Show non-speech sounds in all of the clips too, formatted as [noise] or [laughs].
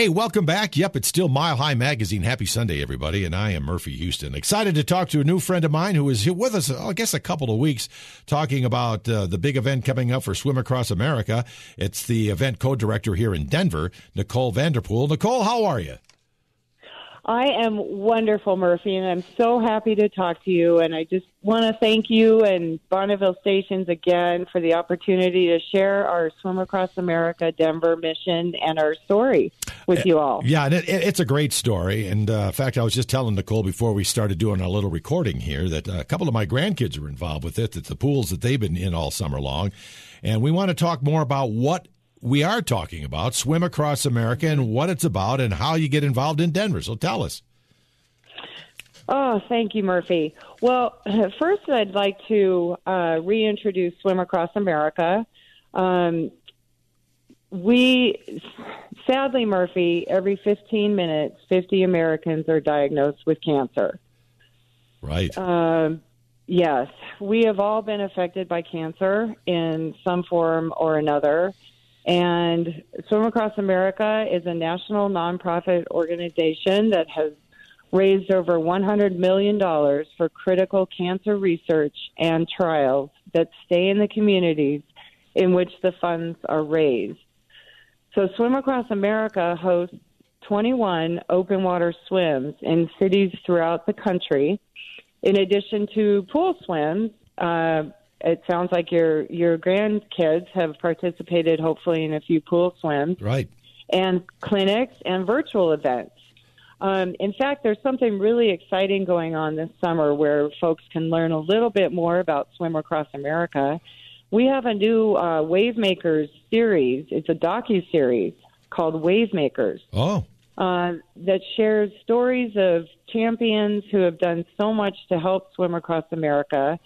Hey, welcome back. Yep, it's still Mile High Magazine. Happy Sunday, everybody. And I am Murphy Houston. Excited to talk to a new friend of mine who is here with us, I guess, a couple of weeks, talking about uh, the big event coming up for Swim Across America. It's the event co director here in Denver, Nicole Vanderpool. Nicole, how are you? I am wonderful, Murphy, and I'm so happy to talk to you. And I just want to thank you and Bonneville Stations again for the opportunity to share our Swim Across America Denver mission and our story with you all. Yeah, it, it's a great story. And uh, in fact, I was just telling Nicole before we started doing our little recording here that a couple of my grandkids are involved with it, that the pools that they've been in all summer long. And we want to talk more about what we are talking about Swim Across America and what it's about and how you get involved in Denver. So tell us. Oh, thank you, Murphy. Well, [clears throat] first, I'd like to uh, reintroduce Swim Across America. Um, we, sadly, Murphy, every 15 minutes, 50 Americans are diagnosed with cancer. Right. Um, yes, we have all been affected by cancer in some form or another. And Swim Across America is a national nonprofit organization that has raised over $100 million for critical cancer research and trials that stay in the communities in which the funds are raised. So, Swim Across America hosts 21 open water swims in cities throughout the country. In addition to pool swims, uh, it sounds like your your grandkids have participated, hopefully, in a few pool swims, right? And clinics and virtual events. Um, in fact, there's something really exciting going on this summer where folks can learn a little bit more about Swim Across America. We have a new uh, Wave Makers series. It's a docu series called Wave Makers. Oh. Uh, that shares stories of champions who have done so much to help Swim Across America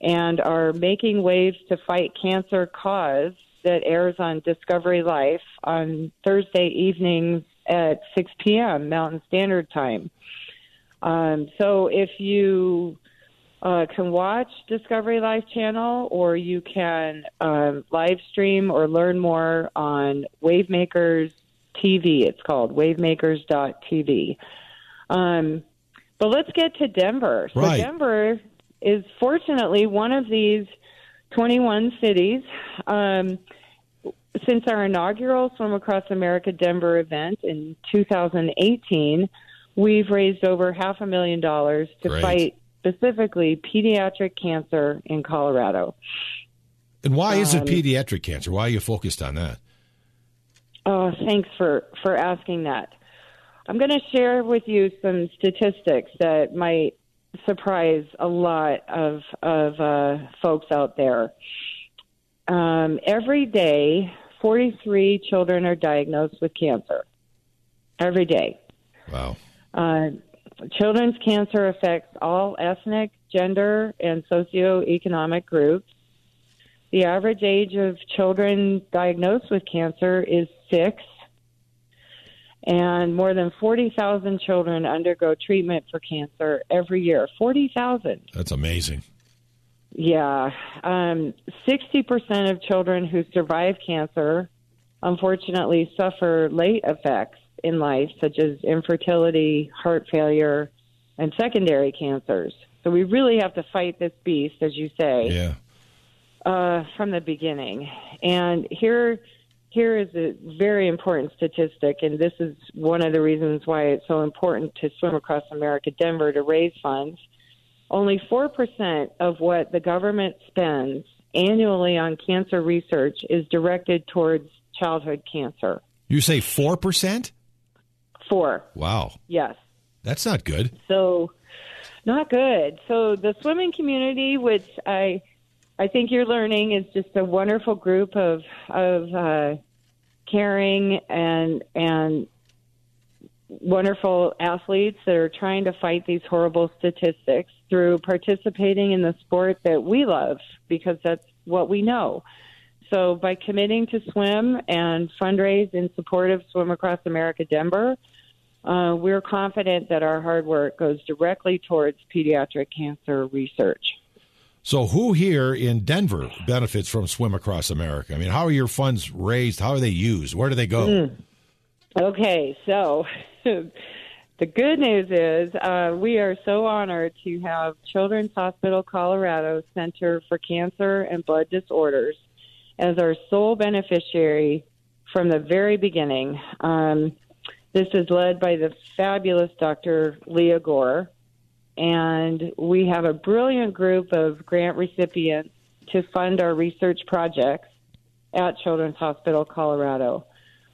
and are making waves to fight cancer cause that airs on Discovery Life on Thursday evenings at 6 p.m. Mountain Standard Time. Um, so if you uh, can watch Discovery Life channel or you can um, live stream or learn more on Wavemakers TV. It's called wavemakers.tv. Um, but let's get to Denver. So right. Denver is fortunately one of these 21 cities. Um, since our inaugural Swim Across America Denver event in 2018, we've raised over half a million dollars to Great. fight specifically pediatric cancer in Colorado. And why is it Um, pediatric cancer? Why are you focused on that? Oh, thanks for, for asking that. I'm going to share with you some statistics that might surprise a lot of of uh, folks out there. Um, every day, 43 children are diagnosed with cancer. Every day. Wow. Uh, children's cancer affects all ethnic, gender, and socioeconomic groups. The average age of children diagnosed with cancer is six, and more than 40,000 children undergo treatment for cancer every year. 40,000. That's amazing. Yeah. Um, 60% of children who survive cancer unfortunately suffer late effects in life, such as infertility, heart failure, and secondary cancers. So we really have to fight this beast, as you say, Yeah. uh, from the beginning. And here, here is a very important statistic, and this is one of the reasons why it's so important to Swim Across America Denver to raise funds. Only 4% of what the government spends annually on cancer research is directed towards childhood cancer. You say 4%? Four, Wow. yes. That's not good. So, not good. So the swimming community, which I, I think you're learning, is just a wonderful group of of uh, caring and and wonderful athletes that are trying to fight these horrible statistics through participating in the sport that we love because that's what we know. So by committing to swim and fundraise in support of Swim Across America Denver, uh, we're confident that our hard work goes directly towards pediatric cancer research. So, who here in Denver benefits from Swim Across America? I mean, how are your funds raised? How are they used? Where do they go? Okay, so [laughs] the good news is uh, we are so honored to have Children's Hospital Colorado Center for Cancer and Blood Disorders as our sole beneficiary from the very beginning. Um, this is led by the fabulous Dr. Lia Gore, and we have a brilliant group of grant recipients to fund our research projects at Children's Hospital Colorado.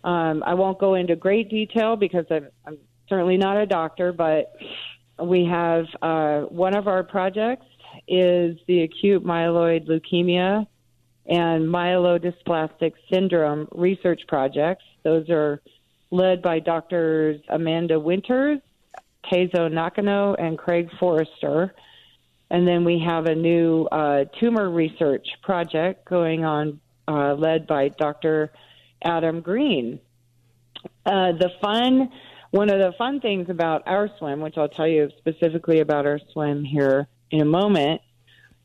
Um, I won't go into great detail because I'm, I'm certainly not a doctor, but we have uh, one of our projects is the acute myeloid leukemia and myelodysplastic syndrome research projects. Those are led by doctors Amanda Winters, Taizo Nakano, and Craig Forrester. And then we have a new uh, tumor research project going on, uh, led by Dr. Adam Green. Uh, the fun, one of the fun things about our swim, which I'll tell you specifically about our swim here in a moment,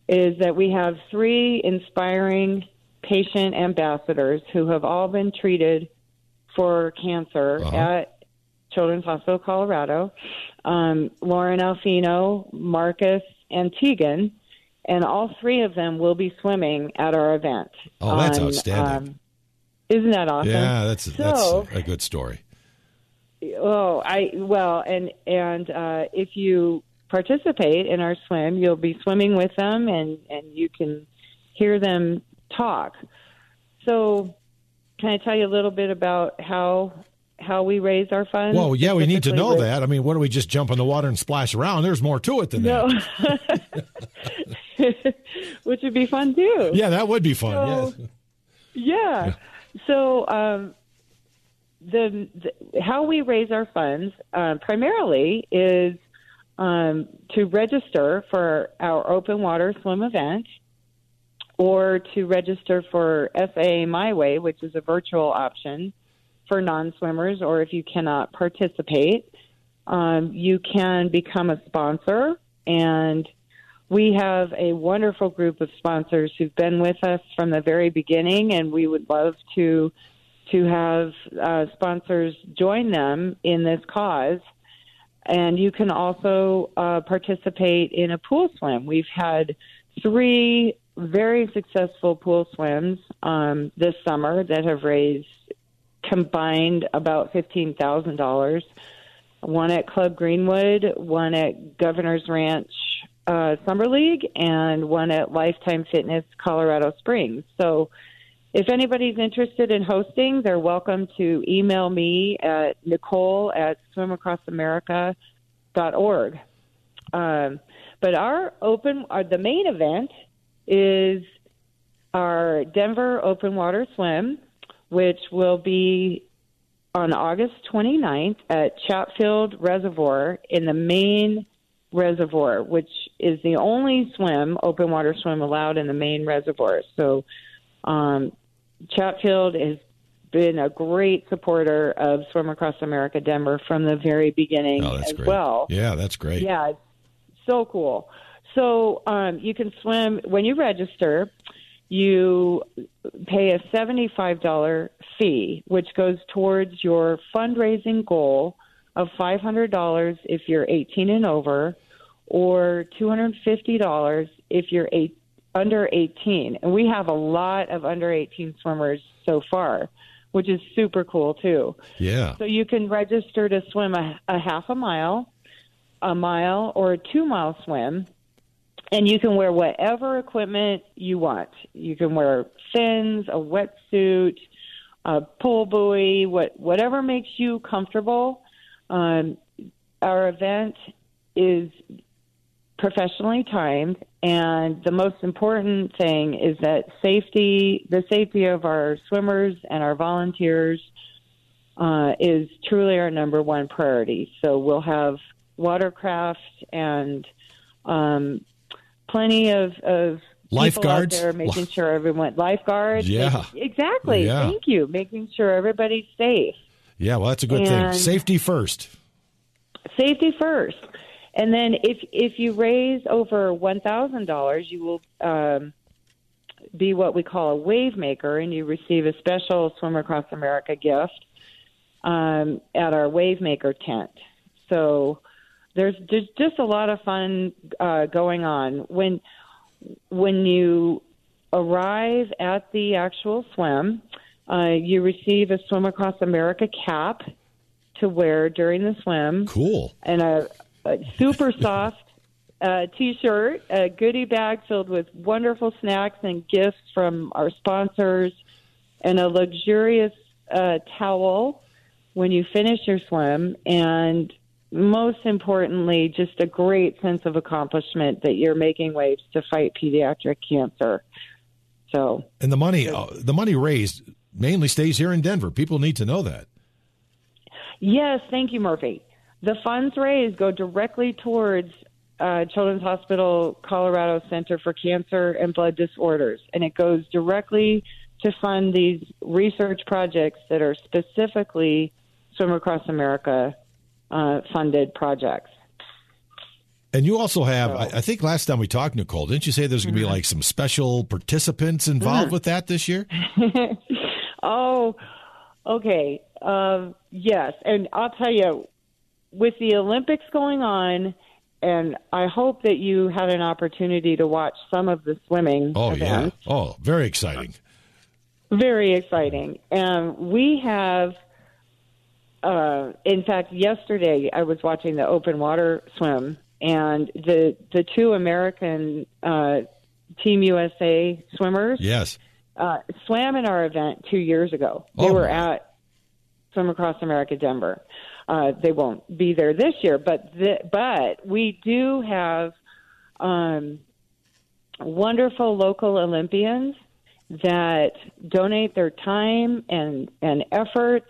is that we have three inspiring patient ambassadors who have all been treated for cancer uh-huh. at Children's Hospital Colorado. Um, Lauren Alfino, Marcus, and Tegan, and all three of them will be swimming at our event. Oh, that's on, outstanding! Um, isn't that awesome? Yeah, that's so, that's a good story. Oh, I well, and and uh, if you participate in our swim, you'll be swimming with them, and and you can hear them talk. So, can I tell you a little bit about how how we raise our funds? Well, yeah, we need to know with, that. I mean, what do we just jump in the water and splash around? There's more to it than no. that. [laughs] Which would be fun too. Yeah, that would be fun. So, yes. Yeah. yeah. So, um, the, the, how we raise our funds uh, primarily is um, to register for our open water swim event or to register for SAA My Way, which is a virtual option for non swimmers, or if you cannot participate, um, you can become a sponsor. And we have a wonderful group of sponsors who've been with us from the very beginning, and we would love to to have uh, sponsors join them in this cause. And you can also uh, participate in a pool swim. We've had three very successful pool swims um, this summer that have raised combined about fifteen thousand dollars. One at Club Greenwood, one at Governor's Ranch uh, Summer League, and one at Lifetime Fitness Colorado Springs. So, if anybody's interested in hosting, they're welcome to email me at nicole at swimacrossamerica.org. Um, but our open, uh, the main event is our Denver Open Water Swim, which will be on August 29th at Chatfield Reservoir in the main reservoir, which is the only swim, open water swim allowed in the main reservoir. So, um, Chatfield has been a great supporter of Swim Across America Denver from the very beginning oh, as great. well. Yeah, that's great. Yeah, so cool. So um, you can swim when you register. You pay a $75 fee, which goes towards your fundraising goal of $500 if you're 18 and over, or $250 if you're eight, under 18. And we have a lot of under 18 swimmers so far, which is super cool too. Yeah. So you can register to swim a, a half a mile, a mile, or a two mile swim and you can wear whatever equipment you want. You can wear fins, a wetsuit, a pull buoy, what whatever makes you comfortable. Um, our event is professionally timed, and the most important thing is that safety, the safety of our swimmers and our volunteers, uh, is truly our number one priority. So we'll have watercraft and um, plenty of, of lifeguards there making sure everyone lifeguards. Yeah, making, exactly. Yeah. Thank you. Making sure everybody's safe. Yeah, well, that's a good and thing. Safety first. Safety first, and then if if you raise over one thousand dollars, you will. Um, be what we call a wave maker, and you receive a special Swim Across America gift. um, at our Wave Maker tent. So there's just, just a lot of fun uh, going on when when you arrive at the actual swim. Uh, you receive a Swim Across America cap to wear during the swim. Cool. And a, a super [laughs] soft uh, t-shirt, a goodie bag filled with wonderful snacks and gifts from our sponsors, and a luxurious uh, towel when you finish your swim, and most importantly, just a great sense of accomplishment that you're making waves to fight pediatric cancer. So, and the money, uh, the money raised mainly stays here in Denver. People need to know that. Yes, thank you, Murphy. The funds raised go directly towards uh, Children's Hospital Colorado Center for Cancer and Blood Disorders, and it goes directly to fund these research projects that are specifically Swim Across America uh, funded projects. And you also have, so, I, I, think last time we talked, Nicole, didn't you say there's going to mm-hmm. be like some special participants involved mm-hmm. with that this year? [laughs] oh, okay. Uh, yes. And I'll tell you, with the Olympics going on, and I hope that you had an opportunity to watch some of the swimming. Oh events. yeah! Oh, very exciting. Very exciting, and we have. Uh, in fact, yesterday I was watching the open water swim, and the the two American uh, Team USA swimmers, yes, uh, swam in our event two years ago. They oh, were at Swim Across America Denver. Uh, they won't be there this year, but but we do have um, wonderful local Olympians that donate their time and and efforts.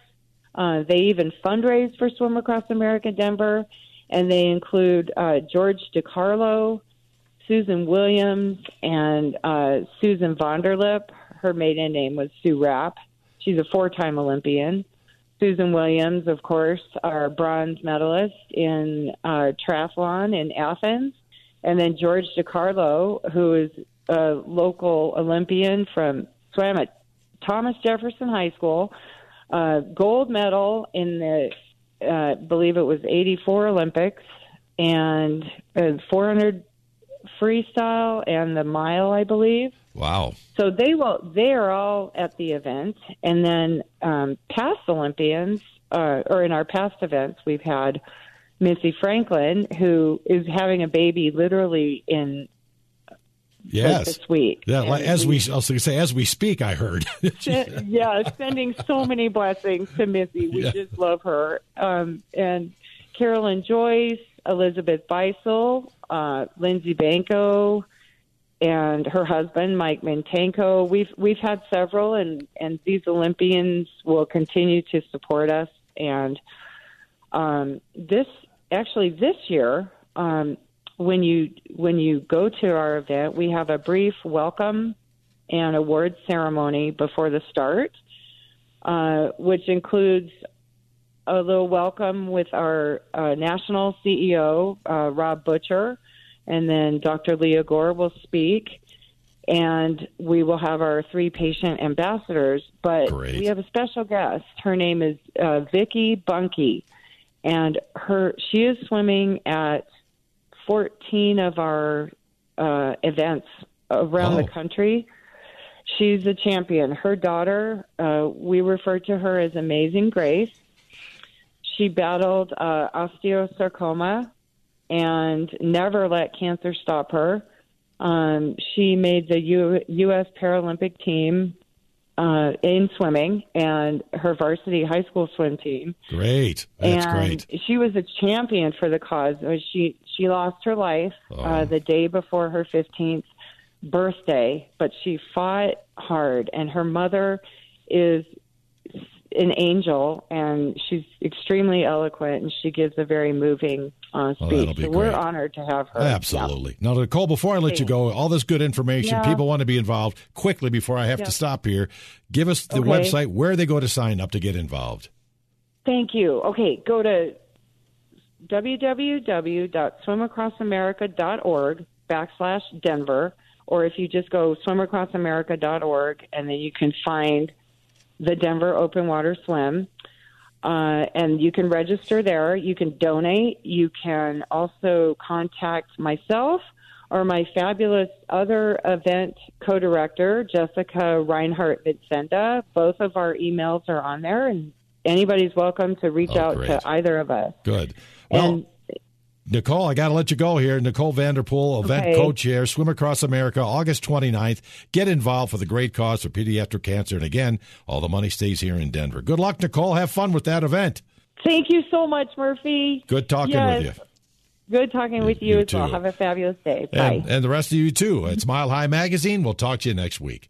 Uh, they even fundraise for Swim Across America Denver, and they include uh, George DiCarlo, Susan Williams, and uh, Susan Vonderlip. Her maiden name was Sue Rapp. She's a four-time Olympian. Susan Williams, of course, our bronze medalist in uh, triathlon in Athens, and then George DiCarlo, who is a local Olympian from swam at Thomas Jefferson High School, uh, gold medal in the, uh, believe it was '84 Olympics, and uh, 400 freestyle and the mile, I believe. Wow. So they will. They are all at the event, and then um, past Olympians, uh, or in our past events, we've had Missy Franklin, who is having a baby literally in yes like this week. Yeah, like, as we, going to say, as we speak, I heard. [laughs] [laughs] yeah, sending so many blessings to Missy. We yeah. just love her. Um, and Kara Lynn Joyce, Elizabeth Beisel, uh, Lindsay Benko, and her husband Mike Mintenko. We've we've had several, and and these Olympians will continue to support us. And um, this actually this year, um, when you when you go to our event, we have a brief welcome and award ceremony before the start, uh, which includes a little welcome with our uh, national CEO, uh, Rob Butcher, and then Dr. Lia Gore will speak, and we will have our three patient ambassadors. But Great. we have a special guest. Her name is uh, Vicki Bunke, and her she is swimming at 14 of our uh, events around oh. the country. She's a champion. Her daughter, uh, we refer to her as Amazing Grace. She battled uh, osteosarcoma and never let cancer stop her. Um, she made the U- U.S. Paralympic team uh, in swimming and her varsity high school swim team. Great, that's and great. She was a champion for the cause. Uh, she she lost her life uh, oh. uh, the day before her fifteenth birthday, but she fought hard, and her mother is an angel, and she's extremely eloquent, and she gives a very moving uh, oh, speech. so we're honored to have her. Absolutely. Yeah. Now, Nicole, before I let you go, all this good information, yeah. people want to be involved quickly before I have yeah. to stop here. Give us the okay. website where they go to sign up to get involved. Thank you. Okay, go to www.swimacrossamerica.org backslash Denver, or if you just go swimacrossamerica.org, and then you can find the Denver Open Water Swim. Uh, and you can register there. You can donate. You can also contact myself or my fabulous other event co director, Jessica Reinhardt Vincenda. Both of our emails are on there, and anybody's welcome to reach Oh, out great. to either of us. Good. Well, and Nicole, I got to let you go here. Nicole Vanderpool, event Okay. co-chair, Swim Across America, August 29th. Get involved for the great cause for pediatric cancer. And again, all the money stays here in Denver. Good luck, Nicole. Have fun with that event. thank you so much, Murphy. Good talking Yes. with you. Good talking with You you, as well. Have a fabulous day. Bye. And, and the rest of you too. It's Mile High Magazine. We'll talk to you next week.